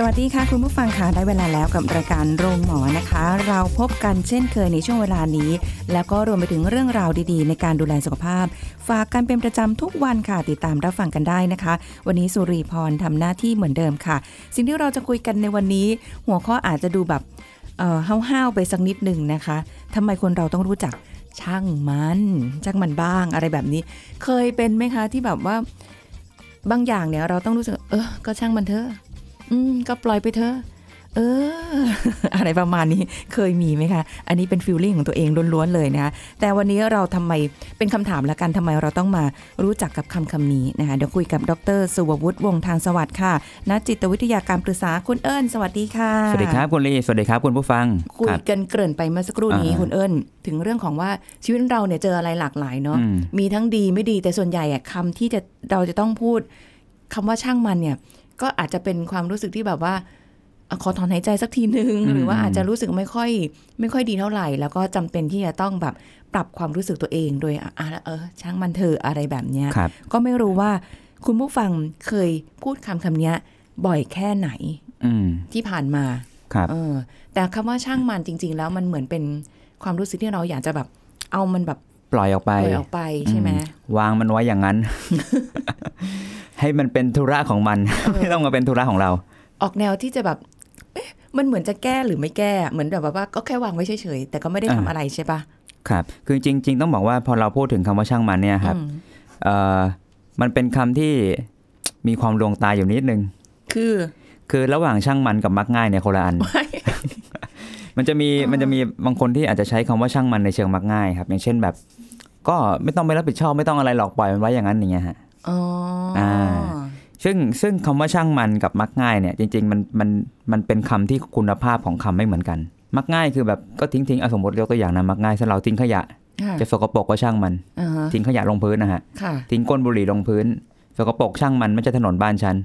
สวัสดีค่ะ คุณผู้ฟังค่ะได้เวลาแล้วกับรายการโรงหมอนะคะ เราพบกันเช่นเคยในช่วงเวลานี้ แล้วก็รวมไปถึงเรื่องราวดีๆ ในการดูแลสุขภาพ ฝากกันเป็นประจำทุกวันค่ะติดตามรับฟังกันได้นะคะ วันนี้สุรีพรทำหน้าที่เหมือนเดิมค่ะ สิ่งที่เราจะคุยกันในวันนี้ หัวข้ออาจจะดูแบบเอ่อห้าวๆไปสักนิดหนึ่งนะคะทำไมคนเราต้องรู้จักช่างมันช่างมันบ้างอะไรแบบนี้ เคยเป็นไหมคะที่แบบว่าบางอย่างเนี่ยเราต้องรู้สึกเออก็ช่างมันเถอะ อืม ก็ปล่อยไปเถอะ เออ อะไรประมาณนี้เคยมีไหมคะ อันนี้เป็นฟิลลิ่งของตัวเองล้วนๆเลยนะคะแต่วันนี้เราทำไมเป็นคำถามละกันทำไมเราต้องมารู้จักกับคำคำนี้นะคะเดี๋ยวคุยกับดร สุวัวุฒิวงศ์ทางสวัสดิ์ค่ะนักจิตวิทยาการปรึกษาคุณเอิญสวัสดีค่ะ สวัสดีครับคุณลีสวัสดีครับคุณผู้ฟัง คุยรับกันเกริ่นไปเมื่อสักครู่นี้อ่าคุณเอิญถึงเรื่องของว่าชีวิตเราเนี่ยเจออะไรหลากหลายเนาะอืมมีทั้งดีไม่ดีแต่ส่วนใหญ่อะคำที่จะเราจะต้องพูดคำว่าช่างมันเนี่ย ก็อาจจะเป็นความรู้สึกที่แบบว่าอะขอถอนหายใจสักทีนึงอืมหรือว่าอาจจะรู้สึกไม่ค่อย ไม่ค่อยดีเท่าไหร่ แล้วก็จำเป็นที่จะต้องแบบปรับความรู้สึกตัวเอง โดยอะอะเออช่างมันเถอะอะไรแบบเนี้ยครับก็ไม่รู้ว่าคุณผู้ฟังเคยพูดคำคำเนี้ยบ่อยแค่ไหนอืมที่ผ่านมาครับเออแต่คำว่าช่างมันจริง ๆ แล้วมันเหมือนเป็นความรู้สึกที่เราอยากจะแบบ เอามันแบบปล่อยออกไปปล่อยออกไปใช่ไหมอืมวางมันไว้อย่างนั้น ให้มันเป็นธุระของมัน ไม่ต้องมาเป็นธุระของเรา ออกแนวที่จะแบบเอ๊ะมันเหมือนจะแก้หรือไม่แก้เหมือนแบบว่าก็แค่วางไว้เฉยๆแต่ก็ไม่ได้ทำอ่าอะไรใช่ปะครับ คือจริง ๆ ต้องบอกว่าพอเราพูดถึงคำว่าช่างมันเนี่ยครับอืมเอ่อมันเป็นคำที่มีความลวงตาอยู่นิดนึง คือ คือระหว่างช่างมันกับมักง่ายเนี่ยคนละอันไม่มันจะมีอ๋อมันจะมีบางคนที่อาจจะใช้คำว่าช่างมันในเชิงมักง่าย ครับ อย่างเช่นแบบ ก็ไม่ต้องไปรับผิดชอบไม่ต้องอะไรหรอกปล่อยมันไว้อย่างนั้นอย่างเงี้ยฮะ อ๋อออ่าซึ่งซึ่งคำว่าช่างมันกับมักง่ายเนี่ย จริง ๆ มันมันมันเป็นคำที่คุณภาพของคำไม่เหมือนกัน มักง่ายคือแบบก็ทิ้งทิ้งเอาสมมติยกตัวอย่างนะมักง่ายถ้าเราทิ้งขยะค่ะจะสกปรกก็ช่างมันอ่าฮะทิ้งขยะลงพื้นนะฮะค่ะทิ้งก้นบุหรี่ลงพื้นสกปรกช่างมันไม่ใช่ถนนบ้านฉัน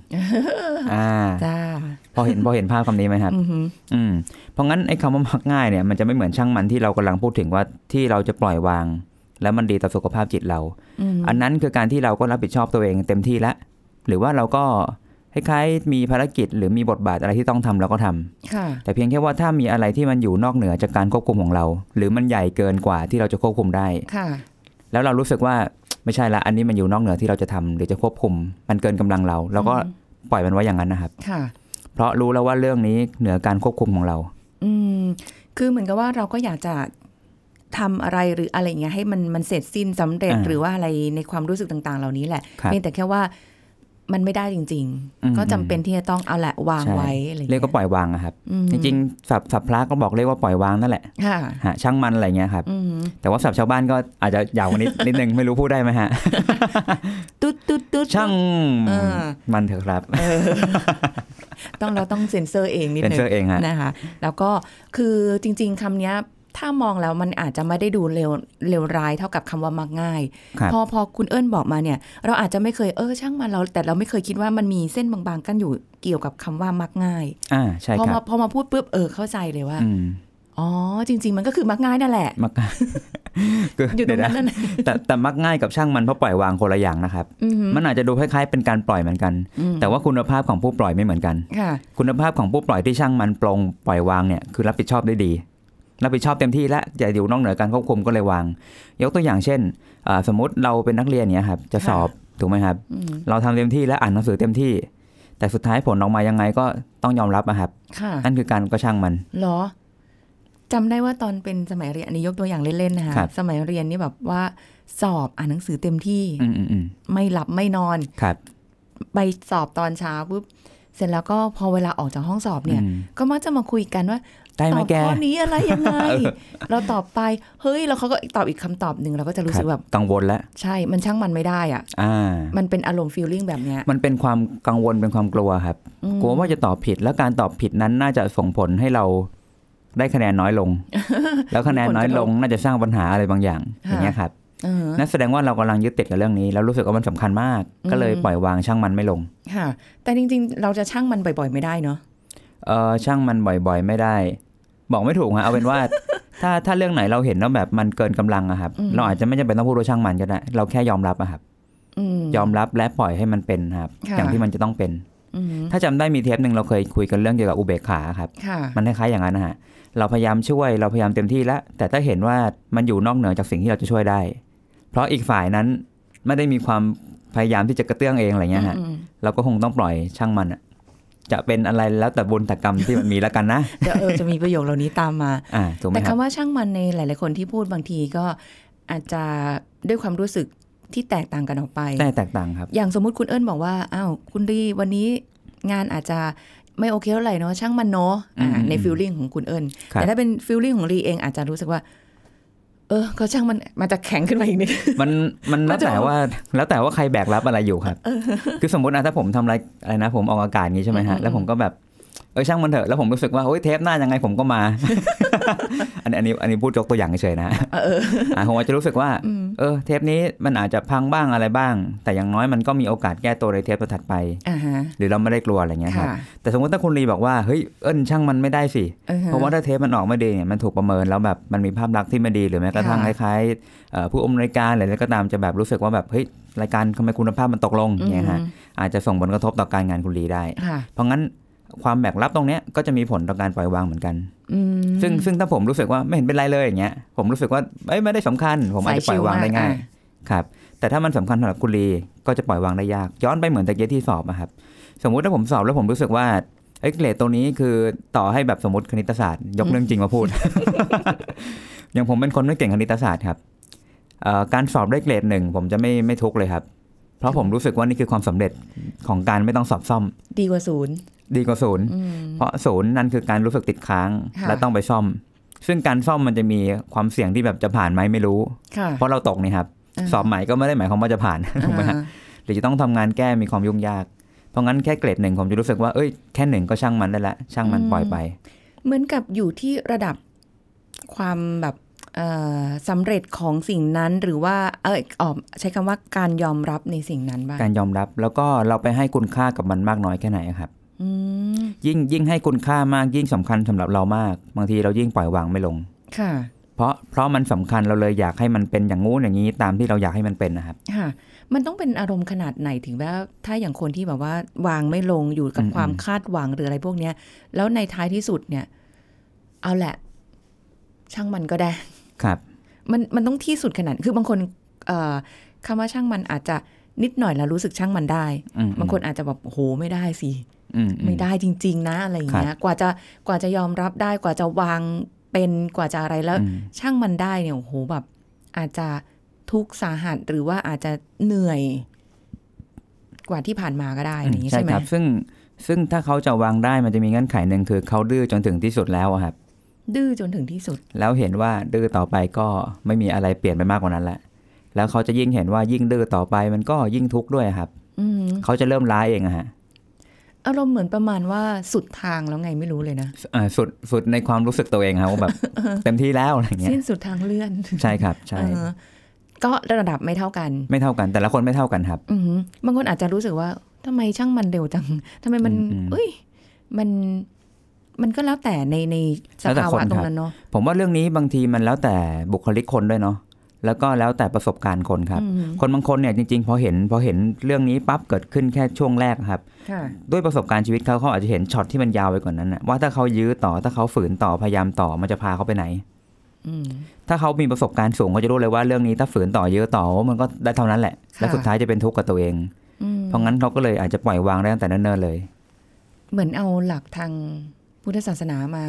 อ่าจ้าพอเห็นพอเห็นภาพคำนี้ไหมครับอือหืออืมเพราะงั้นไอ้คำว่ามักง่ายเนี่ยมันจะไม่เหมือนช่างมันที่เรากำลังพูดถึงว่าที่เราจะปล่อยวาง แล้วมันดีต่อสุขภาพจิตเราอืมอันนั้นคือการที่เราก็รับผิดชอบตัวเองเต็มที่แล้วหรือว่าเราก็คล้ายๆมีภารกิจหรือมีบทบาทอะไรที่ต้องทำเราก็ทำค่ะแต่เพียงแค่ว่าถ้ามีอะไรที่มันอยู่นอกเหนือจากการควบคุมของเรา หรือมันใหญ่เกินกว่าที่เราจะควบคุมได้ค่ะ แล้วเรารู้สึกว่าไม่ใช่ละอันนี้มันอยู่นอกเหนือที่เราจะทำหรือจะควบคุม มันเกินกำลังเราเราก็ปล่อยมันไว้อย่างนั้นนะครับค่ะ เพราะรู้แล้วว่าเรื่องนี้เหนือการควบคุมของเรา อืมคือเหมือนกับว่าเราก็อยากจะ ทำอะไรหรืออะไรอย่างเงี้ยให้มันมันเสร็จสิ้นสำเร็จอ่าหรือว่าอะไรในความรู้สึกต่าง ๆ เหล่านี้แหละครับเพียงแต่แค่ว่ามันไม่ได้จริงอืมๆก็จำเป็นที่จะต้องเอาแหละวางใช่ไว้อะไรอย่างเรียเงี้กยก็ปล่อยวางอะครับอืมจริงๆสับสับพระก็บอกเรียกว่าปล่อยวางนั่นแหละค่ะฮะช่างมันอะไรเงี้ยครับอืมแต่ว่าสับชาวบ้านก็อาจจะยาวกว่านิดนิดนึงไม่รู้พูดได้ไหมฮะตุ๊ดตุ๊ดตุ๊ดช่างเออมันเถอะครับเออต้องเราต้องเซ็นเซอร์เองนิดเป็นนึเสื้อเองฮะนะคะ แล้วก็คือจริง ๆคำเนี้ย ถ้ามองแล้วมันอาจจะไม่ได้ดูเลวเลวร้ายเท่ากับคำว่ามักง่ายครับพอพอคุณเอิญบอกมาเนี่ย เราอาจจะไม่เคยเออช่างมันเรา แต่เราไม่เคยคิดว่ามันมีเส้นบางๆ กั้นอยู่เกี่ยวกับคำว่ามักง่ายอ่าใช่พอคมารับพอมาพูดปุ๊บเออเข้าใจเลยว่าอืมอ๋อจริง ๆ มันก็คือมักง่ายนั่นแหละ มักคืออยู่ตรงนั้นเดี๋วะนั่นแหละแต่แต่มักง่ายกับช่างมันเพราะปล่อยวางคนละอย่างนะครับอือหือมันอาจจะดูคล้ายๆเป็นการปล่อยเหมือนกันอืมแต่ว่าคุณภาพของผู้ปล่อยไม่เหมือนกันค่ะคุณภาพของผู้ปล่อยที่ช่างมันปลงปล่อยวางเนี่ยคือรับผิดชอบได้ดี รับผิดชอบเต็มที่และอย่าอยู่นอกเหนือการควบคุมก็เลยวาง ยกตัวอย่างเช่นอ่าสมมติเราเป็นนักเรียนเนี่ยครับจะสอบถูกไหมครับอืมเราทำเต็มที่และอ่านหนังสือเต็มที่ แต่สุดท้ายผลออกมายังไงก็ต้องยอมรับอะครับค่ะนั่นคือการก็ช่างมันเหรอจำได้ว่าตอนเป็นสมัยเรียนอันนี้ยกตัวอย่างเล่นๆนะคะครับสมัยเรียนนี่แบบว่าสอบอ่านหนังสือเต็มที่อืมอืมอืมไม่หลับไม่นอนครับไปสอบตอนเช้าปุ๊บเสร็จแล้วก็พอเวลาออกจากห้องสอบเนี่ยอืมก็มักจะมาคุยกันว่า ได้ไหมตอบแกข้อนี้อะไรยังไงเออเราตอบไปเฮ้ยแล้วเขาก็ตอบอีกคำตอบหนึ่งเราก็จะรู้สึกคแบรับบกังวลแล้วใช่มันช่างมันไม่ได้อะอ่ามันเป็นอารมณ์ฟีลลิ่งแบบเนี้ยมันเป็นความกังวลเป็นความกลัวครับอืมกลัวว่าจะตอบผิดแล้วการตอบผิดนั้นน่าจะส่งผลให้เราได้คะแนนน้อยลง แล้วคะแนนน้อยลงน่าจะสร้างปัญหาอะไรบางอย่างค่ะอย่างเงี้ยครับเออนั่นแสดงว่าเรากำลังยึดติดกับเรื่องนี้ แล้วรู้สึกว่ามันสำคัญมากอืมก็เลยปล่อยวางช่างมันไม่ลงค่ะแต่จริง ๆ เราจะช่างมันบ่อย ๆ ไม่ได้เนาะ เออช่างมันบ่อยๆ ไม่ได้ บอกไม่ถูกฮะเอาเป็นว่า ถ้าถ้าเรื่องไหนเราเห็นว่าแบบมันเกินกำลังอะครับ เราอาจจะไม่จำเป็นต้องพูดว่าช่างมันก็ได้ เราแค่ยอมรับอะครับอืมยอมรับและปล่อยให้มันเป็นครับค่ะอย่างที่มันจะต้องเป็นอืมถ้าจำได้มีเทปหนึ่งเราเคยคุยกันเรื่องเกี่ยวกับอุเบกขาครับค่ะมันคล้ายๆอย่างนั้นนะฮะ เราพยายามช่วยเราพยายามเต็มที่แล้ว แต่ถ้าเห็นว่ามันอยู่นอกเหนือจากสิ่งที่เราจะช่วยได้ เพราะอีกฝ่ายนั้นไม่ได้มีความพยายามที่จะกระเตื้องเองอะไรเงี้ยฮะอืมเราก็คงต้องปล่อยช่างมันอะ จะเป็นอะไรแล้วแต่บุญแต่กรรมที่มันมีแล้วกันนะเดี๋ยวเออจะมีประโยคเหล่านี้ตามมาอ่าถูกไหมแต่ครับคำว่าช่างมันในหลาย ๆ คนที่พูดบางทีก็อาจจะด้วยความรู้สึกที่แตกต่างกันออกไปแต่แตกต่างครับ อย่างสมมุติคุณเอิญบอกว่าอ้าวคุณรีวันนี้งานอาจจะไม่โอเคเท่าไหร่เนาะช่างมันเนาะอ่าอืมใน feeling ของคุณเอิญครับแต่ถ้าเป็น feeling ของรีเองอาจจะรู้สึกว่า เออ ก็ช่างมันมันจะแข็งขึ้นมาอีกนิดมันมันแล้วก็จะแต่ว่า แล้วแต่ว่าใครแบกรับอะไรอยู่ครับ คือสมมตินะถ้าผมทำอะไรอะไรนะ ผมออกอากาศอย่างนี้ใช่ไหมอืมฮะแล้วผมก็แบบ เออช่างมันเถอะแล้วผมรู้สึกว่าโอ้ยเทปหน้ายังไงผมก็มา อันนี้อันนี้อันนี้พูดยกตัวอย่างเฉยๆนะเออเอออะผมอาจจะรู้สึกว่าอืมเออ เทปนี้มันอาจจะพังบ้างอะไรบ้าง แต่อย่างน้อยมันก็มีโอกาสแก้ตัวในเทปถัดไปอ่าฮะหรือเราไม่ได้กลัวอะไรเงี้ยครับค่ะแต่สมมติถ้าคุณลีบอกว่าเฮ้ยเอิ้นช่างมันไม่ได้สิอือฮเพราะว่าถ้าเทปมันออกไม่ดีเนี่ยมันถูกประเมินแล้วแบบมันมีภาพลักษณ์ที่ไม่ดีหรือแม้กระทั่งคค่ะล้ายๆเอ่อผู้อำนวยการหรืออะไรก็ตามจะแบบรู้สึกว่าแบบเฮ้ยรายการทำไมคุณภาพมันตกลงอย่างเงี้ยฮะอืมอาจจะส่งผลกระทบต่อการงานคุณลีได้ค่ะเพราะงั้น ความแบกรับตรงเนี้ยก็จะมีผลต่อการปล่อยวางเหมือนกันอืมซึ่งซึ่งถ้าผมรู้สึกว่าไม่เห็นเป็นไรเลยอย่างเงี้ยผมรู้สึกว่าเอ้ยไม่ได้สำคัญ ผมอาจจะปล่อยวางได้ง่ายสายชิลมากครับแต่ถ้ามันสำคัญสำหรับคุณลีก็จะปล่อยวางได้ยาก ย้อนไปเหมือนตะเกียที่สอบอะครับ สมมุติถ้าผมสอบแล้วผมรู้สึกว่าเอ้ยเกรดตัวนี้คือต่อให้แบบสมมติคณิตศาสตร์ ยกเรื่องจริงมาพูด อย่างผมเป็นคนไม่เก่งคณิตศาสตร์ครับเอ่อการสอบได้เกรดหนึ่งผมจะไม่ไม่ทุกข์เลยครับ เพราะผมรู้สึกว่านี่คือความสำเร็จของการไม่ต้องสอบซ่อม ดีกว่าศูนย์ ดีกว่าศูนย์อืมเพราะศูนย์นั่นคือการรู้สึกติดค้างค่ะและต้องไปซ่อม ซึ่งการซ่อมมันจะมีความเสี่ยงที่แบบจะผ่านไหมไม่รู้ค่ะเพราะเราตกนี่ครับ สอบใหม่ก็ไม่ได้หมายความว่าจะผ่านถูกไหมฮะอ่าหรือจะต้องทำงานแก้มีความยุ่งยาก เพราะงั้นแค่เกรดหนึ่งผมจะรู้สึกว่าเอ้ยแค่หนึ่งก็ช่างมันได้ละช่างมันอืมปล่อยไป เหมือนกับอยู่ที่ระดับความแบบเอ่อสำเร็จของสิ่งนั้นหรือว่าเออออกใช้คำว่าการยอมรับในสิ่งนั้นบ้างการยอมรับแล้วก็เราไปให้คุณค่ากับมันมากน้อยแค่ไหนครับอืม ยิ่งยิ่งให้คุณค่ามากยิ่งสำคัญสำหรับเรามาก บางทีเรายิ่งปล่อยวางไม่ลง ค่ะ เพราะเพราะมันสำคัญเราเลยอยากให้มันเป็นอย่างงู้นอย่างนี้ตามที่เราอยากให้มันเป็นนะครับ ค่ะ มันต้องเป็นอารมณ์ขนาดไหนถึงว่าถ้าอย่างคนที่แบบว่า วางไม่ลงอยู่กับอืมความคาดหวังหรืออะไรพวกเนี้ย แล้วในท้ายที่สุดเนี่ย เอาแหละ ช่างมันก็ได้ ครับ มันมันต้องที่สุดขนาดคือบางคนเอ่อคำว่าช่างมันอาจจะนิดหน่อยแล้วรู้สึกช่างมันได้อืมบางคนอาจจะแบบโหไม่ได้สิอืมอืม ไม่ได้จริง ๆ นะอะไรอย่างเงี้ยกว่าจะกว่าจะยอมรับได้กว่าจะวางเป็นกว่าจะอะไรแล้วอืมช่างมันได้เนี่ยโอ้โหแบบ อาจจะทุกข์สาหัสหรือว่าอาจจะเหนื่อย กว่าที่ผ่านมาก็ได้อย่างนี้ใช่ใช่ไหมครับซึ่งซึ่งถ้าเขาจะวางได้มันจะมีเงื่อนไขหนึ่งคือเขาดื้อจนถึงที่สุดแล้วอะครับ ดื้อจนถึงที่สุด แล้วเห็นว่าดื้อต่อไปก็ไม่มีอะไรเปลี่ยนไปมากกว่านั้นแหละแล้วเขาจะยิ่งเห็นว่ายิ่งดื้อต่อไปมันก็ยิ่งทุกข์ด้วยครับอืมเขาจะเริ่มร้ายเองอะฮะ อารมณ์เหมือนประมาณว่าสุดทางแล้วไงไม่รู้เลยนะอ่าสุดสุดในความรู้สึกตัวเองครับว่าแบบเต็มที่แล้วอะไรเงี้ยสิ้นสุดทางเลื่อน ใช่ครับใช่เออก็ระดับไม่เท่ากัน ไม่เท่ากัน แต่ละคนไม่เท่ากันครับ อือหือบางคนอาจจะรู้สึกว่าทำไมช่างมันเร็วจังทำไมมันอืมเอ้ยมันมันก็แล้วแต่ในในสแล้วแต่ภาคนวะตรครังบนั้นเนาะผมว่าเรื่องนี้บางทีมันแล้วแต่บุคลิกคนด้วยเนาะ แล้วก็แล้วแต่ประสบการณ์คนครับอืมคนบางคนเนี่ยจริงๆพอเห็นพอเห็นเรื่องนี้ปั๊บเกิดขึ้นแค่ช่วงแรกครับค่ะด้วยประสบการณ์ชีวิตเขาเขาอาจจะเห็นช็อตที่มันยาวไปกว่านั้นนะว่าถ้าเขายื้อต่อถ้าเขาฝืนต่อพยายามต่อมันจะพาเขาไปไหนอืมถ้าเขามีประสบการณ์สูงเขาจะรู้เลยว่าเรื่องนี้ถ้าฝืนต่อเยอะต่อมันก็ได้เท่านั้นแหละค่ะและสุดท้ายจะเป็นทุกข์กับตัวเองอืมเพราะงั้นเขาก็เลยอาจจะปล่อยวางได้ตั้งแต่เนิ่นๆเลย เหมือนเอาหลักทางพุทธศาสนามา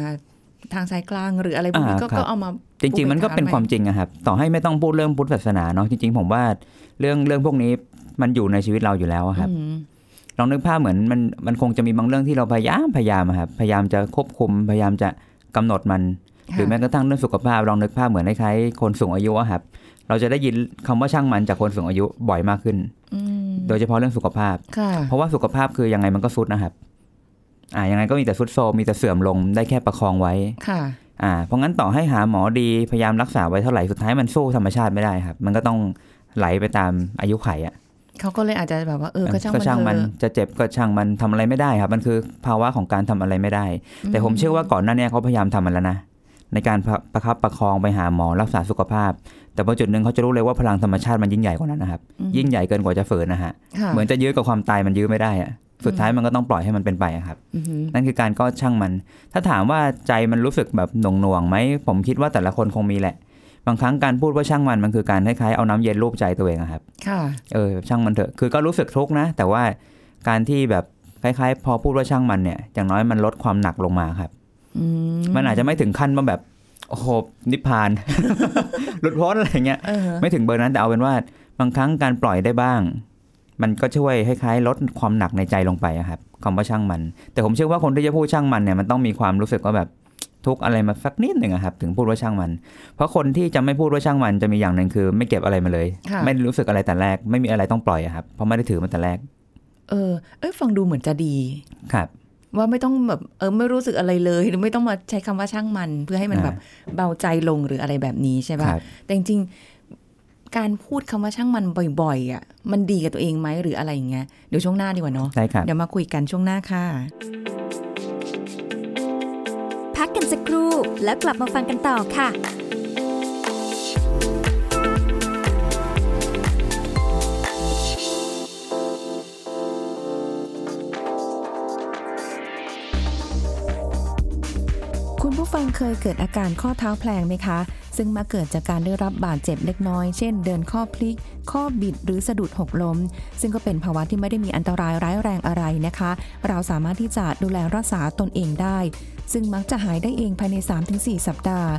ทางสายกลาง หรืออะไรพวกนี้อ่าก็ครับก็เอามา จริง ๆ มันก็เป็นอุเบกขาความจริงอะครับ ต่อให้ไม่ต้องพูดเรื่องพุทธศาสนาเนาะจริง ๆ ผมว่าเรื่องเรื่องพวกนี้มันอยู่ในชีวิตเราอยู่แล้วอะครับอืมลองนึกภาพเหมือนมันมันคงจะมีบางเรื่องที่เราพยายามพยายามอะครับพยายามจะควบคุมพยายามจะกำหนดมัน หรือแม้กระทั่งเรื่องสุขภาพลองนึกภาพเหมือนคล้ายๆคนสูงอายุอะครับ เราจะได้ยินคำว่าช่างมันจากคนสูงอายุบ่อยมากขึ้นอืมโดยเฉพาะเรื่องสุขภาพค่ะเพราะว่าสุขภาพคือยังไงมันก็สุดนะครับ อ่ายังไงก็มีแต่สุดโซมมีแต่เสื่อมลงได้แค่ประคองไว้ค่ะอ่าเพราะงั้นต่อให้หาหมอดีพยายามรักษาไว้เท่าไหร่สุดท้ายมันสู้ธรรมชาติไม่ได้ครับ มันก็ต้องไหลไปตามอายุไขอะเขาก็เลยอาจจะแบบว่าเออก็ช่างก็มันช่างมันเถอะจะเจ็บก็ช่างมันทำอะไรไม่ได้ครับ มันคือภาวะของการทำอะไรไม่ได้ แต่ผมเชื่อว่าก่อนหน้าเนี้เขาพยายามทำมันแล้วนะในการประประคับประคองไปหาหมอรักษาสุขภาพ แต่พอจุดหนึ่งเขาจะรู้เลยว่าพลังธรรมชาติมันยิ่งใหญ่กว่านั้นนะครับ ยิ่งใหญ่เกินกว่าจะฝืนนะฮะค่ะเหมือนจะยื้อกับความตายมันยื้อไม่ได้อะ สุดท้ายมันก็ต้องปล่อยให้มันเป็นไปอะครับอือหือนั่นคือการก็ช่างมัน ถ้าถามว่าใจมันรู้สึกแบบหน่วงหน่วงๆไหม ผมคิดว่าแต่ละคนคงมีแหละ บางครั้งการพูดว่าช่างมันมันคือการคล้ายๆเอาน้ำเย็นรูปใจตัวเองอะครับ ค่ะ เออช่างมันเถอะ คือก็รู้สึกทุกข์นะ แต่ว่าการที่แบบคล้ายๆ พอพูดว่าช่างมันเนี่ย อย่างน้อยมันลดความหนักลงมาครับอืมมันอาจจะไม่ถึงขั้นว่าแบบโอ้โหนิพพาน หลุดพ้นอะไรเงี้ยเออไม่ถึงเบอร์นั้นแต่เอาเป็นว่า บางครั้งการปล่อยได้บ้าง มันก็ช่วยคล้ายๆลดความหนักในใจลงไปอะครับคำว่าช่างมัน แต่ผมเชื่อว่าคนที่จะพูดช่างมันเนี่ยมันต้องมีความรู้สึกว่าแบบทุกข์อะไรมาสักนิดหนึ่งอะครับถึงพูดว่าช่างมัน เพราะคนที่จะไม่พูดว่าช่างมันจะมีอย่างหนึ่งคือ ไม่เก็บอะไรมาเลยค่ะไม่รู้สึกอะไรแต่แรก ไม่มีอะไรต้องปล่อยอะครับเพราะไม่ได้ถือมันแต่แรก เออ เอ้ยฟังดูเหมือนจะดีครับว่าไม่ต้องแบบเออไม่รู้สึกอะไรเลยหรือไม่ต้องมาใช้คำว่าช่างมัน เพื่อให้มันอ่าแบบเบาใจลงหรืออะไรแบบนี้ใช่คป่ะรับแต่จริงๆ การพูดคำว่าช่างมันบ่อยๆอะมันดีกับตัวเองไหมหรืออะไรอย่างเงี้ยเดี๋ยวช่วงหน้าดีกว่าเนาะได้ครับเดี๋ยวมาคุยกันช่วงหน้าค่ะ พักกันสักครู่แล้วกลับมาฟังกันต่อค่ะคุณผู้ฟังเคยเกิดอาการข้อเท้าแพลงไหมคะ ซึ่งมาเกิดจากการได้รับบาดเจ็บเล็กน้อย เช่น เดินข้อพลิก ข้อบิดหรือสะดุดหกล้ม ซึ่งก็เป็นภาวะที่ไม่ได้มีอันตรายร้ายแรงอะไรนะคะ เราสามารถที่จะดูแลรักษาตนเองได้ ซึ่งมักจะหายได้เองภายใน 3-4 สัปดาห์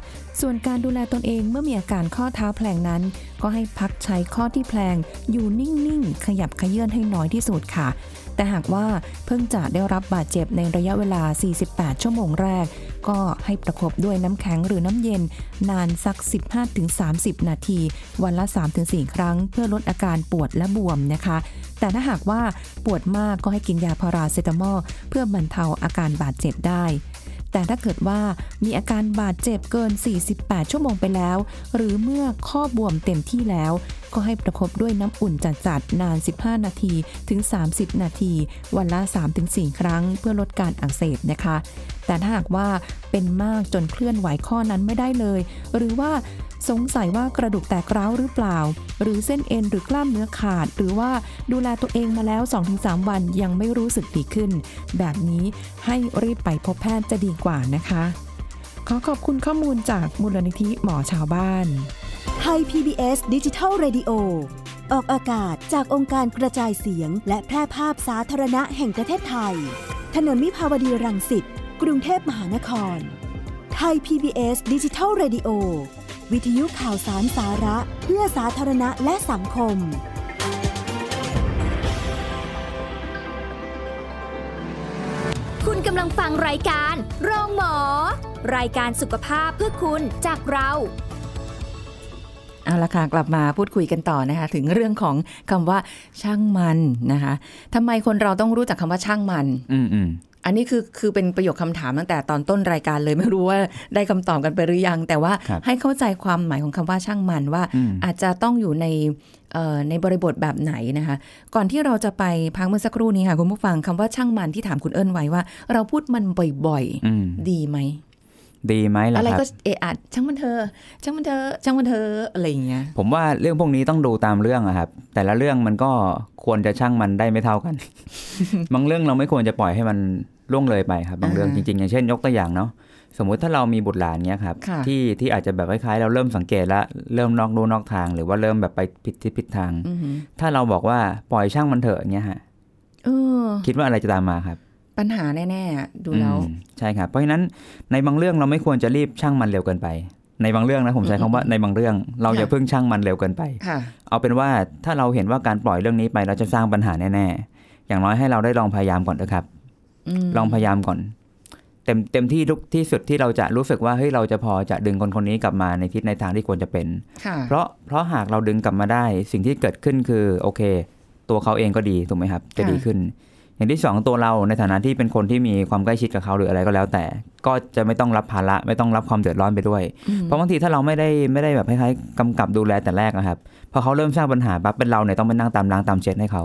ส่วนการดูแลตนเองเมื่อมีอาการข้อเท้าแพลงนั้น ก็ให้พักใช้ข้อที่แพลงอยู่นิ่งๆ ขยับขยื่นให้น้อยที่สุดค่ะ แต่หากว่าเพิ่งจะได้รับบาดเจ็บในระยะเวลา 48 ชั่วโมงแรก ก็ให้ประคบด้วยน้ำแข็งหรือน้ำเย็น นานสัก 15-30 นาที วันละ 3-4 ครั้ง เพื่อลดอาการปวดและบวมนะคะ แต่ถ้าหากว่าปวดมากก็ให้กินยาพาราเซตามอลเพื่อบรรเทาอาการบาดเจ็บได้ แต่ถ้าเกิดว่ามีอาการบาดเจ็บเกิน 48 ชั่วโมงไปแล้ว หรือเมื่อข้อบวมเต็มที่แล้ว ก็ให้ประคบด้วยน้ำอุ่นจัดๆนาน 15 นาทีถึง 30 นาที วันละ 3-4 ครั้ง เพื่อลดการอักเสบนะคะ แต่ถ้าหากว่าเป็นมากจนเคลื่อนไหวข้อนั้นไม่ได้เลย หรือว่า สงสัยว่ากระดูกแตกร้าวหรือเปล่า หรือเส้นเอ็นหรือกล้ามเนื้อขาด หรือว่าดูแลตัวเองมาแล้ว 2-3 วันยังไม่รู้สึกดีขึ้น แบบนี้ให้รีบไปพบแพทย์จะดีกว่านะคะ ขอขอบคุณข้อมูลจากมูลนิธิหมอชาวบ้านไทย PBS ดิจิทัล Radio ออกอากาศจากองค์การกระจายเสียง และแพร่ภาพสาธารณะแห่งประเทศไทย ถนนมิภาวดีรังสิต กรุงเทพมหานคร ไทย PBS ดิจิทัล Radio วิทยุข่าวสารสาระเพื่อสาธารณะและสังคม คุณกำลังฟังรายการโรงหมอ รายการสุขภาพเพื่อคุณจากเราเอาละค่ะกลับมาพูดคุยกันต่อนะคะ ถึงเรื่องของคำว่าช่างมันนะคะทำไมคนเราต้องรู้จักคำว่าช่างมัน อืม อืมอันนี้คือคือเป็นประโยคคำถามตั้งแต่ตอนต้นรายการเลยไม่รู้ว่าได้คำตอบกันไปหรือยัง แต่ว่าครับให้เข้าใจความหมายของคำว่าช่างมันว่าอืมอาจจะต้องอยู่ในเอ่อในบริบทแบบไหนนะคะ ก่อนที่เราจะไปพักเมื่อสักครู่นี้ค่ะคุณผู้ฟังคำว่าช่างมันที่ถามคุณเอิญไว้ว่า เราพูดมันบ่อยอืมๆดีไหม ดีไหมล่ะอะไรครับก็เอะอะช่างมันเธอะช่างมันเธอะช่างมันเธอะอะไรอย่างเงี้ยผมว่าเรื่องพวกนี้ต้องดูตามเรื่องอะครับ แต่ละเรื่องมันก็ควรจะช่างมันได้ไม่เท่ากัน บางเรื่องเราไม่ควรจะปล่อยให้มันล่วงเลยไปครับ บางเรื่องอ่าจริงๆอย่างเช่น ยกตัวอย่างเนาะสมมุติถ้าเรามีบุตรหลานเนี้ยครับค่ะที่ที่อาจจะแบบคล้ายๆ เราเริ่มสังเกตแล้วเริ่มนอกลู่นอกทาง หรือว่าเริ่มแบบไปผิดทิศผิดทางอือหือถ้าเราบอกว่าปล่อยช่างมันเถอะเงี้ยฮะเออคิดว่าอะไรจะตามมาครับ ปัญหาแน่ๆอะดูแล้วอืมใช่ครับเพราะฉะนั้นในบางเรื่องเราไม่ควรจะรีบช่างมันเร็วเกินไป ในบางเรื่องนะผมใช้คำว่าในบางเรื่อง เราอย่าค่ะเพิ่งช่างมันเร็วเกินไปค่ะเอาเป็นว่าถ้าเราเห็นว่าการปล่อยเรื่องนี้ไปเราจะสร้างปัญหาแน่ๆอย่างน้อยให้เราได้ลองพยายามก่อนนะครับมลองพยายามก่อน เต็มเต็มที่ทุกที่สุดที่เราจะรู้สึกว่าเฮ้ยเราจะพอจะดึงคนคนนี้กลับมาในทิศในทางที่ควรจะเป็นค่ะเพราะเพราะหากเราดึงกลับมาได้ สิ่งที่เกิดขึ้นคือโอเค ตัวเขาเองก็ดีถูกไหมครับ จะดีขึ้น อย่างที่สองตัวเราในฐานะที่เป็นคนที่มีความใกล้ชิดกับเขาหรืออะไรก็แล้วแต่ ก็จะไม่ต้องรับภาระไม่ต้องรับความเดือดร้อนไปด้วยอืมเพราะบางทีถ้าเราไม่ได้ไม่ได้แบบคล้ายๆกำกับดูแลแต่แรกนะครับพอเขาเริ่มสร้างปัญหาปั๊บเป็นเราเนี่ยต้องไปนั่งตามล้างตามเช็ดให้เขา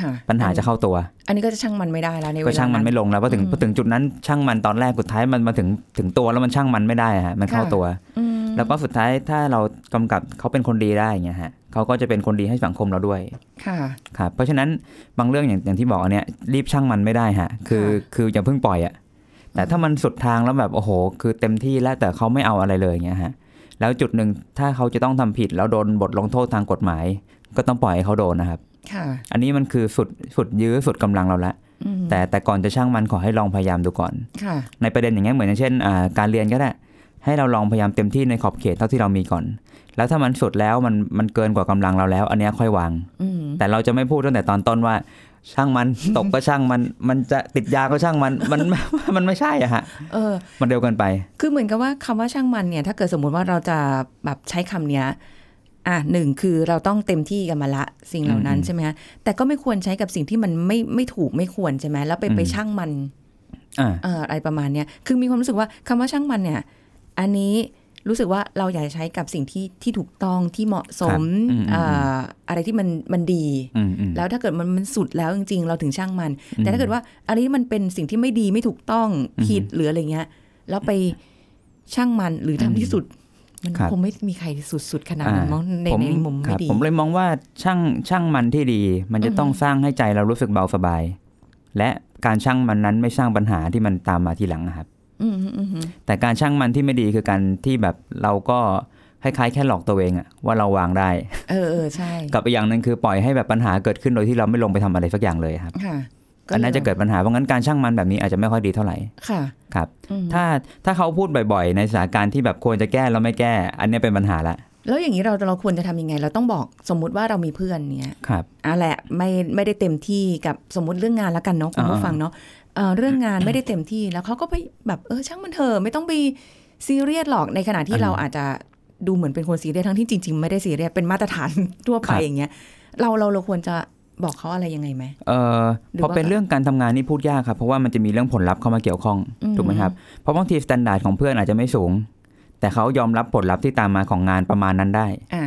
ค่ะปัญหาจะเข้าตัว อันนี้ก็จะช่างมันไม่ได้แล้วในเวก็ลาช่างมันไม่ลงแล้วพอถึงอืมพอถึงจุดนั้นช่างมันตอนแรกสุดท้ายมันมาถึงถึงตัวแล้วมันช่างมันไม่ได้อะฮะมันเข้าค่ะตัวอืมแล้วก็สุดท้ายถ้าเรากำกับเขาเป็นคนดีได้อย่างเงี้ยฮะ เขาก็จะเป็นคนดีให้สังคมเราด้วย ค่ะครับเพราะฉะนั้นบางเรื่องอย่างอย่างที่บอกอันเนี้ยรีบช่างมันไม่ได้ฮะ คือค่ะคืออย่าเพิ่งปล่อยอะแต่ถ้ามันสุดทางแล้วแบบโอ้โห คือเต็มที่แล้วแต่เขาไม่เอาอะไรเลยอย่างเงี้ยฮะแล้วจุดหนึ่งถ้าเขาจะต้องทำผิดแล้วโดนบทลงโทษทางกฎหมาย ก็ต้องปล่อยให้เขาโดนนะครับค่ะ อันนี้มันคือสุดสุดยื้อสุดกำลังเราละอืมแต่แต่ก่อนจะช่างมันขอให้ลองพยายามดูก่อนค่ะในประเด็นอย่างเงี้ยเหมือนอย่างเช่นอ่าการเรียนก็ได้ให้เราลองพยายามเต็มที่ในขอบเขตเท่าที่เรามีก่อน แล้วถ้ามันสุดแล้วมันมันเกินกว่ากำลังเราแล้ว อันเนี้ยค่อยวางอืมแต่เราจะไม่พูดตั้งแต่ตอนต้นว่า ช่างมันตกก็ช่างมันมันจะติดยาก็ช่างมันมันมันไม่ใช่อะฮะเออ มันเร็วเกินไป คือเหมือนกับว่าคำว่าช่างมันเนี่ย ถ้าเกิดสมมุติว่าเราจะแบบใช้คำเนี้ยอะหนึ่งคือเราต้องเต็มที่กันมาละสิ่งเหล่านั้นอืมใช่ไหมฮะแต่ก็ไม่ควรใช้กับสิ่งที่มันไม่ไม่ถูกไม่ควรใช่ไหมแล้วไปอืมไปช่างมันอ่าเอ่ออะไรประมาณเนี้ยคือมีความรู้สึกว่าคำว่าช่างมันเนี่ย อันนี้ รู้สึกว่าเราอยากจะใช้กับสิ่งที่ที่ถูกต้องที่เหมาะสมครับอืมอืมเอ่ออะไรที่มันมันดีอืมอืมแล้วถ้าเกิดมันมันสุดแล้วจริง ๆ เราถึงช่างมันอืมแต่ถ้าเกิดว่าอันนี้มันเป็นสิ่งที่ไม่ดีไม่ถูกต้องอืมผิดหรืออะไรเงี้ยแล้วไปช่างมันหรือทำที่สุดมันครับคงไม่มีใครสุดๆขนาดนั้นอ่ามั้งในผมในมุมครัไม่บดีผมเลยมองว่าช่างช่างมันที่ดี มันจะต้องสร้างให้ใจเรารู้สึกเบาสบาย และการช่างมันนั้นไม่สร้างปัญหาที่มันตามมาทีหลังนะครับอืมอืมอืมอืม แต่การช่างมันที่ไม่ดีคือการที่แบบเราก็คล้ายๆแค่หลอกตัวเองอะว่าเราวางได้ เออเออใช่ กับอีกอย่างหนึ่งคือปล่อยให้แบบปัญหาเกิดขึ้นโดยที่เราไม่ลงไปทำอะไรสักอย่างเลยครับค่ะอันนั้นจะเกิดปัญหาเพราะงั้นการช่างมันแบบนี้อาจจะไม่ค่อยดีเท่าไหร่ค่ะครับอืมถ้าถ้าเขาพูดบ่อย ๆ ในสถานการณ์ที่แบบควรจะแก้แล้วไม่แก้ อันเนี้ยเป็นปัญหาละแล้วอย่างนี้เราเราควรจะทำยังไง เราต้องบอกสมมุติว่าเรามีเพื่อนเนี้ยครับอะแหละไม่ไม่ได้เต็มที่กับสมมติเรื่องงานแล้วกันเนาะคุณผู้อ่าฟังเนาะ เอ่อเรื่องงานไม่ได้เต็มที่แล้วเขาก็ไปแบบเออช่างมันเถอะไม่ต้องไปซีเรียสหรอกในขณะที่เราอาจจะดูเหมือนเป็นคนซีเรียสทั้งที่จริง ๆ ไม่ได้ซีเรียสเป็นมาตรฐานทั่วไปอย่างเงี้ยเราเราเราควรจะบอกเขาอะไรยังไงไหมเอ่อหรือพอว่าเป็นเรื่องการทำงานนี่พูดยากครับเพราะว่ามันจะมีเรื่องผลลัพธ์เข้ามาเกี่ยวข้องอืมถูกไหมครับเพราะบางที standard ของเพื่อนอาจจะไม่สูง แต่เขายอมรับผลลัพธ์ที่ตามมาของงานประมาณนั้นได้อ่า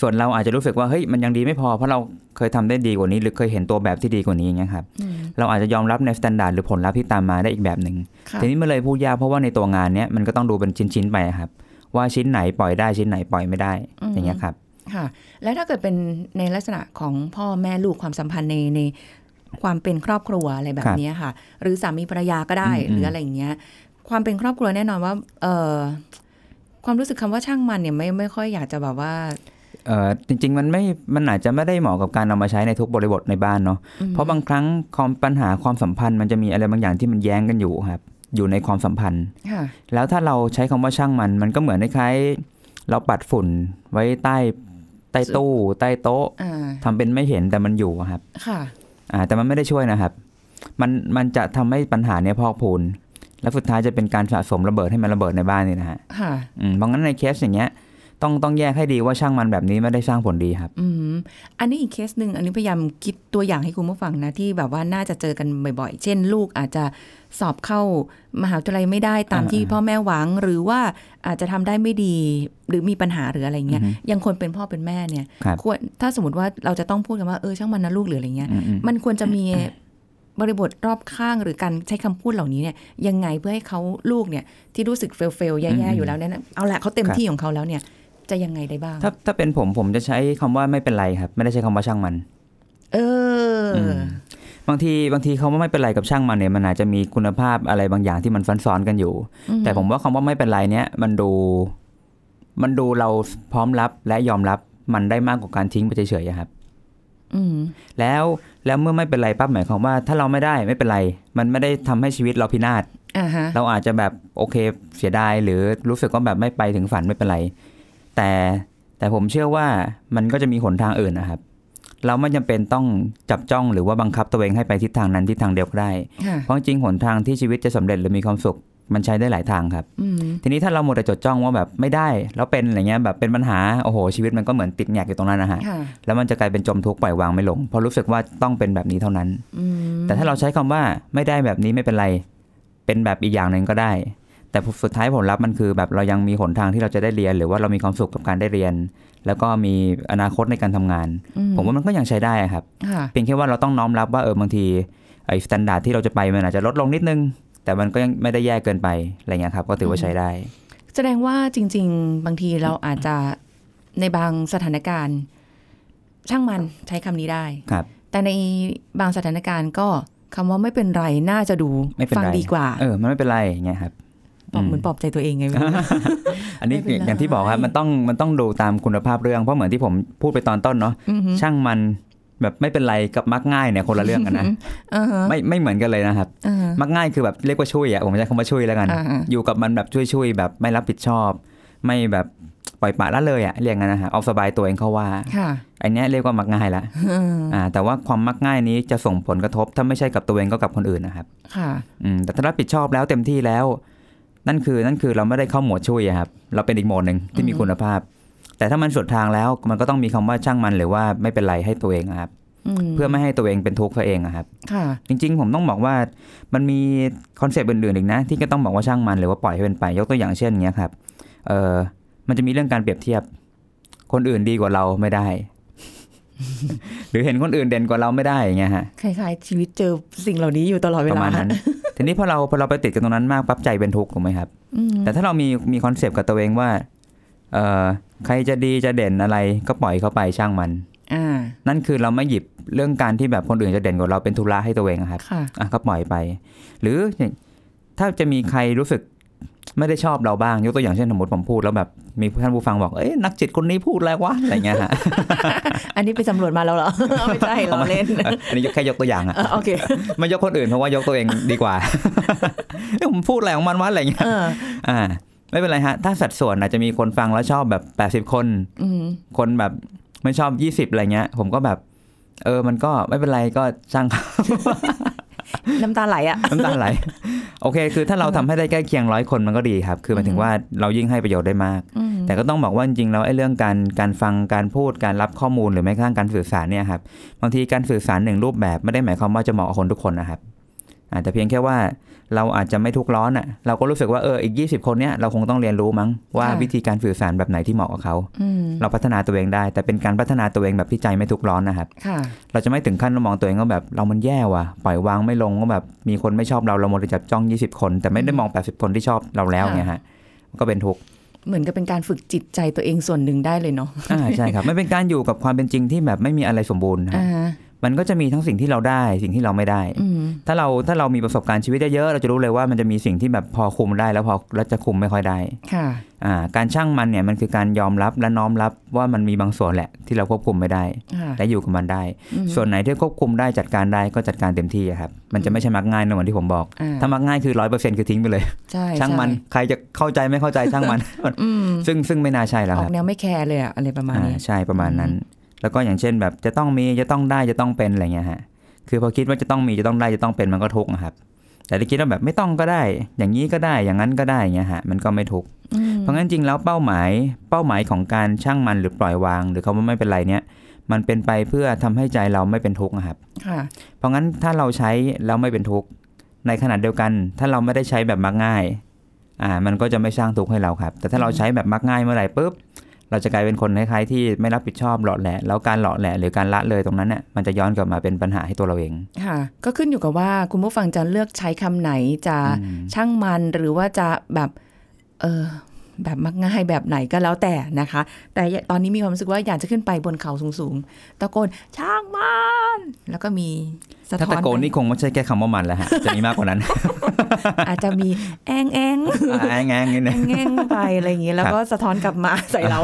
ส่วนเราอาจจะรู้สึกว่าเฮ้ยมันยังดีไม่พอเพราะเราเคยทำได้ดีกว่านี้ หรือเคยเห็นตัวแบบที่ดีกว่านี้อย่างเงี้ยครับอืมเราอาจจะยอมรับใน standard หรือผลลัพธ์ที่ตามมาได้อีกแบบหนึ่งค่ะทีนี้มันเลยพูดยากเพราะว่าในตัวงานเนี้ยมันก็ต้องดูเป็นชิ้นๆไปครับ ว่าชิ้นไหนปล่อยได้ชิ้นไหนปล่อยไม่ได้อย่างเงี้ยครับค่ะแล้วถ้าเกิดเป็นในลักษณะของพ่อแม่ลูกความสัมพันธ์ในในความเป็นครอบครัวอะไรแบบเนี้ยค่ะ หรือสามีภรรยาก็ได้อืมหรืออะไรอย่างเงี้ย ความเป็นครอบครัวแน่นอนว่า เออความรู้สึกคำว่าช่างมันเนี่ยไม่ไม่ค่อยอยากจะแบบว่า เอ่อจริง ๆ มันไม่มันอาจจะไม่ได้เหมาะกับการเอามาใช้ในทุกบริบทในบ้านเนาะอืมเพราะบางครั้งความปัญหาความสัมพันธ์มันจะมีอะไรบางอย่างที่มันแย้งกันอยู่ครับ อยู่ในความสัมพันธ์ค่ะแล้วถ้าเราใช้คำว่าช่างมัน มันก็เหมือนคล้ายๆเราปัดฝุ่นไว้ใต้ใต้ตู้ใต้โต๊ะอ่าทำเป็นไม่เห็นแต่มันอยู่อะครับ ค่ะอ่าแต่มันไม่ได้ช่วยนะครับ มันมันจะทำให้ปัญหาเนี้ยพอกพูนแล้วสุดท้ายจะเป็นการสะสมระเบิดให้มันระเบิดในบ้านนี่นะฮะค่ะอืมเพราะงั้นในเคสอย่างเงี้ย ต้องต้องแยกให้ดีว่าช่างมันแบบนี้ไม่ได้สร้างผลดีครับ อืมอันนี้อีกเคสหนึ่งอันนี้พยายามคิดตัวอย่างให้คุณผู้ฟังนะที่แบบว่าน่าจะเจอกันบ่อยๆ เช่น ลูกอาจจะสอบเข้ามหาวิทยาลัยไม่ได้ตามอ่าที่พ่อแม่หวังหรือว่าอาจจะทำได้ไม่ดีหรือมีปัญหาหรืออะไรเงี้ยอือฮึยังคนเป็นพ่อเป็นแม่เนี่ยครับควรถ้าสมมติว่าเราจะต้องพูดกันว่าเออช่างมันนะลูกหรืออะไรเงี้ยอืมอืมมันควรจะมีบริบทรอบข้างหรือการใช้คำพูดเหล่านี้เนี่ยยังไงเพื่อให้เขาลูกเนี่ยที่รู้สึกเฟลเฟลแย่ๆอยู่แล้วเนี่ยนะเอาละเขาเต็มที่ของเขาแล้วเนี่ย จะยังไงได้บ้าง ถ้าถ้าเป็นผมผมจะใช้คำว่าไม่เป็นไรครับ ไม่ได้ใช้คำว่าช่างมัน เอออมบางทีบางทีคำว่าไม่เป็นไรกับช่างมันเนี่ยมันอาจจะมีคุณภาพอะไรบางอย่างที่มันซ้อนๆกันอยู่ แต่ผมว่าคำว่าไม่เป็นไรเนี้ยมันดู มันดูเราพร้อมรับและยอมรับมันได้มากกว่าการทิ้งไปเฉยๆอะครับอืมแล้วแล้วเมื่อไม่เป็นไรปั๊บหมายความว่า ถ้าเราไม่ได้ไม่เป็นไร มันไม่ได้ทำให้ชีวิตเราพินาศอ่าฮะเราอาจจะแบบโอเคเสียดายหรือรู้สึกว่าแบบไม่ไปถึงฝันไม่เป็นไร แต่แต่ผมเชื่อว่ามันก็จะมีหนทางอื่นนะครับ เราไม่จำเป็นต้องจับจ้องหรือว่าบังคับตัวเองให้ไปทิศทางนั้นทิศทางเดียวก็ได้ค่ะเพราะจริงๆหนทางที่ชีวิตจะสำเร็จหรือมีความสุขมันใช้ได้หลายทางครับอืมทีนี้ถ้าเราหมดแต่จดจ้องว่าแบบไม่ได้ แล้วเป็นอะไรเงี้ยแบบเป็นปัญหาโอ้โหชีวิตมันก็เหมือนติดแงกอยู่ตรงนั้นนะฮะค่ะแล้วมันจะกลายเป็นจมทุกข์ปล่อยวางไม่ลงเพราะรู้สึกว่าต้องเป็นแบบนี้เท่านั้นอืมแต่ถ้าเราใช้คำว่าไม่ได้แบบนี้ไม่เป็นไร เป็นแบบอีกอย่างหนึ่งก็ได้ แต่สุดท้ายผลลัพธ์มันคือแบบเรายังมีหนทางที่เราจะได้เรียน หรือว่าเรามีความสุขกับการได้เรียน แล้วก็มีอนาคตในการทำงานอืมผมว่ามันก็ยังใช้ได้ครับค่ะเพียงแค่ว่าเราต้องน้อมรับว่าเออบางทีไอ้ standard ที่เราจะไปมันอาจจะลดลงนิดนึง แต่มันก็ยังไม่ได้แย่เกินไปอะไรเงี้ยครับ ก็ถือว่าใช้ได้ แสดงว่าจริง ๆ บางทีเราอาจจะในบางสถานการณ์ ช่างมันใช้คำนี้ได้ครับ แต่ในบางสถานการณ์ก็คำว่าไม่เป็นไรน่าจะดูไม่เป็นฟังไรดีกว่า เออ มันไม่เป็นไรอย่างเงี้ยครับ ปลอบอืมเหมือนปลอบใจตัวเองไงไม่รู้อันนี้ไม่เป็นไรอย่างที่บอกครับมันต้องมันต้องดูตามคุณภาพเรื่องเพราะเหมือนที่ผมพูดไปตอนต้นเนาะอือหือช่างมันแบบไม่เป็นไรกับมักง่ายเนี่ยคนละเรื่องกันนะอ่าฮะไม่ไม่เหมือนกันเลยนะครับอ่าฮะมักง่ายคือแบบเรียกว่าช่วยอะผมใช้คำว่าช่วยแล้วกันอ่าฮะอยู่กับมันแบบช่วยช่วยๆแบบไม่รับผิดชอบ ไม่แบบปล่อยปละละเลยอะเรียกงั้นนะฮะเอาสบายตัวเองเข้าว่าค่ะอันเนี้ยเรียกว่ามักง่ายละอืมอ่า แต่ว่าความมักง่ายนี้จะส่งผลกระทบ ถ้าไม่ใช่กับตัวเองก็กับคนอื่นนะครับ ค่ะ อืมแต่ถ้ารับผิดชอบแล้วเต็มที่แล้ว นั่นคือนั่นคือเราไม่ได้เข้าหมวดช่วยอะครับ เราเป็นอีกโหมดหนึ่งที่มีคุณภาพ แต่ถ้ามันสุดทางแล้วมันก็ต้องมีคำว่าช่างมันหรือว่าไม่เป็นไรให้ตัวเองอะครับเพื่อไม่ให้ตัวเองเป็นทุกข์ตัวเองอะครับค่ะจริง ๆ ผมต้องบอกว่ามันมีคอนเซปต์อื่นๆอีกนะ ที่ก็ต้องบอกว่าช่างมันหรือว่าปล่อยให้เป็นไปยกตัวอย่างเช่นอย่างเงี้ยครับเออมันจะมีเรื่องการเปรียบเทียบ คนอื่นดีกว่าเราไม่ได้ หรือเห็นคนอื่นเด่นกว่าเราไม่ได้อย่างเงี้ยฮะคล้ายๆชีวิตเจอสิ่งเหล่านี้อยู่ตลอดเวลาประมาณนั้น ทีนี้พอเราพอเราไปติดกันตรงนั้นมากปั๊บใจเป็นทุกข์ถูกไหมครับอืมแต่ถ้าเรามีมี concept กับตัวเองว่าเออใครจะดีจะเด่นอะไรก็ปล่อยเขาไปช่างมันอ่านั่นคือเราไม่หยิบเรื่องการที่แบบคนอื่นจะเด่นกว่าเราเป็นธุระให้ตัวเองอะครับค่ะอะก็ปล่อยไป หรืออย่างถ้าจะมีใครรู้สึก ไม่ได้ชอบเราบ้างยกตัวอย่างเช่นสมมติผมพูดแล้วแบบมีท่านผู้ฟังบอกเอ้ยนักจิตคนนี้พูดอะไรวะอะไรเงี้ยฮะอันนี้ไปสำรวจมาแล้วเหรอไม่ใช่เราเล่นเอออันนี้ยกแค่ยกตัวอย่างอะเออโอเคไม่ยกคนอื่นเพราะว่ายกตัวเองดีกว่าเอ้ยผมพูดอะไรของมันวะอะไรเงี้ยเอออ่า ไม่เป็นไรฮะ ถ้าสัดส่วนอาจจะมีคนฟังแล้วชอบแบบแปดสิบ80คนอืมคนแบบไม่ชอบยี่สิบอะไรเงี้ย ผมก็แบบ เออมันก็ไม่เป็นไรก็ช่าง น้ำตาไหลอะน้ำตาไหล โอเค คือถ้าเราทำให้ได้ใกล้เคียงร้อยคนมันก็ดีครับ คือหมายถึงว่าเรายิ่งให้ประโยชน์ได้มากอืมแต่ก็ต้องบอกว่าจริงๆแล้วไอ้เรื่องการการฟังการพูดการรับข้อมูลหรือแม้กระทั่งการสื่อสารเนี่ยครับบางทีการสื่อสารหนึ่งรูปแบบไม่ได้หมายความว่าจะเหมาะกับคนทุกคนนะครับอาจจะเพียงแค่ว่า เราอาจจะไม่ทุกข์ร้อนอะ เราก็รู้สึกว่าเอออีก 20 คนเนี้ยเราคงต้องเรียนรู้มั้งว่าวิธีการสื่อสารแบบไหนที่เหมาะกับเขาอืมเราพัฒนาตัวเองได้ แต่เป็นการพัฒนาตัวเองแบบที่ใจไม่ทุกข์ร้อนนะครับค่ะเราจะไม่ถึงขั้นมองตัวเองว่าแบบเรามันแย่ว่ะปล่อยวางไม่ลงก็แบบมีคนไม่ชอบเราเราหมดจับจ้อง 20 คน แต่ไม่ได้มอง 80 คนที่ชอบเราแล้วค่ะเนี่ยฮะก็เป็นทุกข์เหมือนกับเป็นการฝึกจิตใจตัวเองส่วนหนึ่งได้เลยเนาะอ่าใช่ครับ มันเป็นการอยู่กับความเป็นจริงที่แบบไม่มีอะไรสมบูรณ์ฮะอ่า มันก็จะมีทั้งสิ่งที่เราได้สิ่งที่เราไม่ได้อืมถ้าเราถ้าเรามีประสบการณ์ชีวิตเยอะๆเราจะรู้เลยว่ามันจะมีสิ่งที่แบบพอคุมได้แล้วพอแล้วจะคุมไม่ค่อยได้ค่ะอ่าการช่างมันเนี่ยมันคือการยอมรับและน้อมรับว่ามันมีบางส่วนแหละที่เราควบคุมไม่ได้ค่ะและอยู่กับมันได้อืมส่วนไหนที่ควบคุมได้จัดการได้ก็จัดการเต็มที่อะครับมันจะไม่ใช่มักง่ายนะเหมือนที่ผมบอกอ่าถ้ามักง่ายคือร้อยเปอร์เซ็นต์คือทิ้งไปเลยใช่ช่างมันใช่ใครจะเข้าใจไม่เข้าใจช่างมันอืมซึ่งซึ่งไม่น่าใช่แล้วอคอรักบแนวไม่แคร์เลยอะอะไรประมาณอ่านี้ใช่ประมาณนั้น แล้วก็อย่างเช่นแบบจะต้องมีจะต้องได้จะต้องเป็นอะไรเงี้ยฮะคือพอคิดว่าจะต้องมีจะต้องได้จะต้องเป็นมันก็ทุกข์นะครับ แต่ถ้าคิดว่าแบบไม่ต้องก็ได้ อย่างนี้ก็ได้อย่างนั้นก็ได้เงี้ยฮะมันก็ไม่ทุกข์อืมเพราะงั้นจริงแล้วเป้าหมายเป้าหมายของการช่างมันหรือปล่อยวาง หรือคำว่าไม่เป็นไรเนี่ยมันเป็นไปเพื่อทำให้ใจเราไม่เป็นทุกข์นะครับค่ะเพราะงั้นถ้าเราใช้แล้วไม่เป็นทุกข์ในขณะเดียวกัน ถ้าเราไม่ได้ใช้แบบมักง่ายอ่ามันก็จะไม่สร้างทุกข์ให้เราครับ แต่ถ้าเราใช้แบบมักง่ายเมื่อไหร่ปุ๊บ เราจะกลายเป็นคนคล้ายๆที่ไม่รับผิดชอบหล่อแหละแล้วการหล่อแหละหรือการละเลยตรงนั้นเนี่ยมันจะย้อนกลับมาเป็นปัญหาให้ตัวเราเองค่ะ ก็ขึ้นอยู่กับว่าคุณผู้ฟังจะเลือกใช้คำไหนจะอืมช่างมันหรือว่าจะแบบเออแบบมักง่ายแบบไหนก็แล้วแต่นะคะ แต่ตอนนี้มีความรู้สึกว่าอยากจะขึ้นไปบนเขาสูงๆ ตะโกนช่างมัน แล้วก็มีสะถ้าท้อตะนโกนนี่คงไม่ใช่แค่คำว่ามันแล้วฮะ จะมีมากกว่านั้น อาจจะมีแองแองอ่าแงงๆนิดแอนึงงแองไปอะไรอย่างนี้แล้วก็สะท้อนกลับมาใส่เรา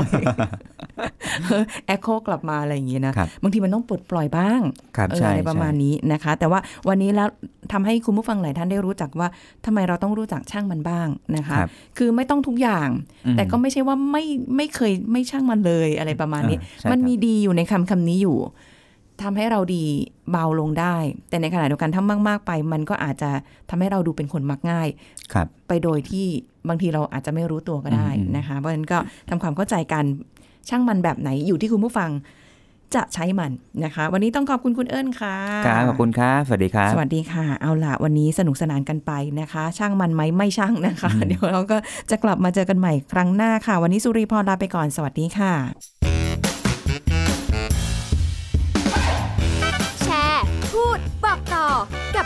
แอคโคกลับมาอะไรอย่างนี้นะครับบางทีมันต้องปลดปล่อยบ้างครับเออใช่อะไรประมาณใช่นี้นะคะ แต่ว่าวันนี้แล้วทำให้คุณผู้ฟังหลายท่านได้รู้จักว่าทำไมเราต้องรู้จักช่างมันบ้างนะคะครับคือไม่ต้องทุกอย่างอืมแต่ก็ไม่ใช่ว่าไม่ไม่เคยไม่ช่างมันเลยอะไรประมาณนี้อ่าใช่มันครับมีดีอยู่ในคำคำนี้อยู่ ทำให้เราดีเบาลงได้ แต่ในขณะเดียวกันถ้ามาก ๆ ไป มันก็อาจจะทำให้เราดูเป็นคนมักง่ายครับ ไปโดยที่บางทีเราอาจจะไม่รู้ตัวก็ได้อืมนะคะเพราะฉะนั้นก็ทำความเข้าใจกันช่างมันแบบไหนอยู่ที่คุณผู้ฟังจะใช้มันนะคะ วันนี้ต้องขอบคุณคุณเอิญค่ะครับขอบคุณครับสวัสดีครับสวัสดีค่ะ เอาละวันนี้สนุกสนานกันไปนะคะ ช่างมันไหมไม่ช่างนะคะอืมเดี๋ยวเราก็จะกลับมาเจอกันใหม่ครั้งหน้าค่ะ วันนี้สุริพรลาไปก่อนสวัสดีค่ะ